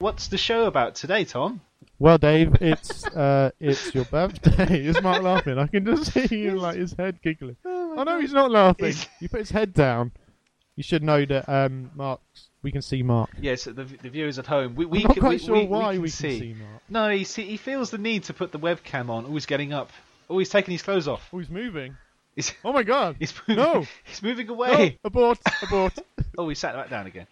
What's the show about today, Tom? Well, Dave, it's uh, it's your birthday. Is Mark laughing? I can just see you like his head giggling. Oh, no, he's not laughing. He's- You put his head down. You should know that um, Mark's. We can see Mark. Yes, the, the viewers at home. We, we I'm not can, quite we, sure we, why we can we see. can see Mark. No, he see, he feels the need to put the webcam on. Always getting up. Always taking his clothes off. Oh, he's moving. He's, Oh my God! he's moving. No. He's moving No, away. abort! Abort! Oh, he sat back down again.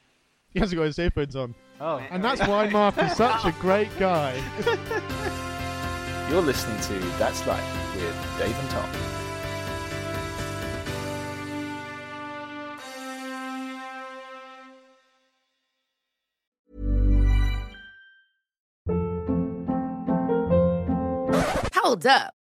he hasn't got his earphones on, Oh, and that's why Mark is such a great guy. You're listening to That's Life with Dave and Tom. Hold up.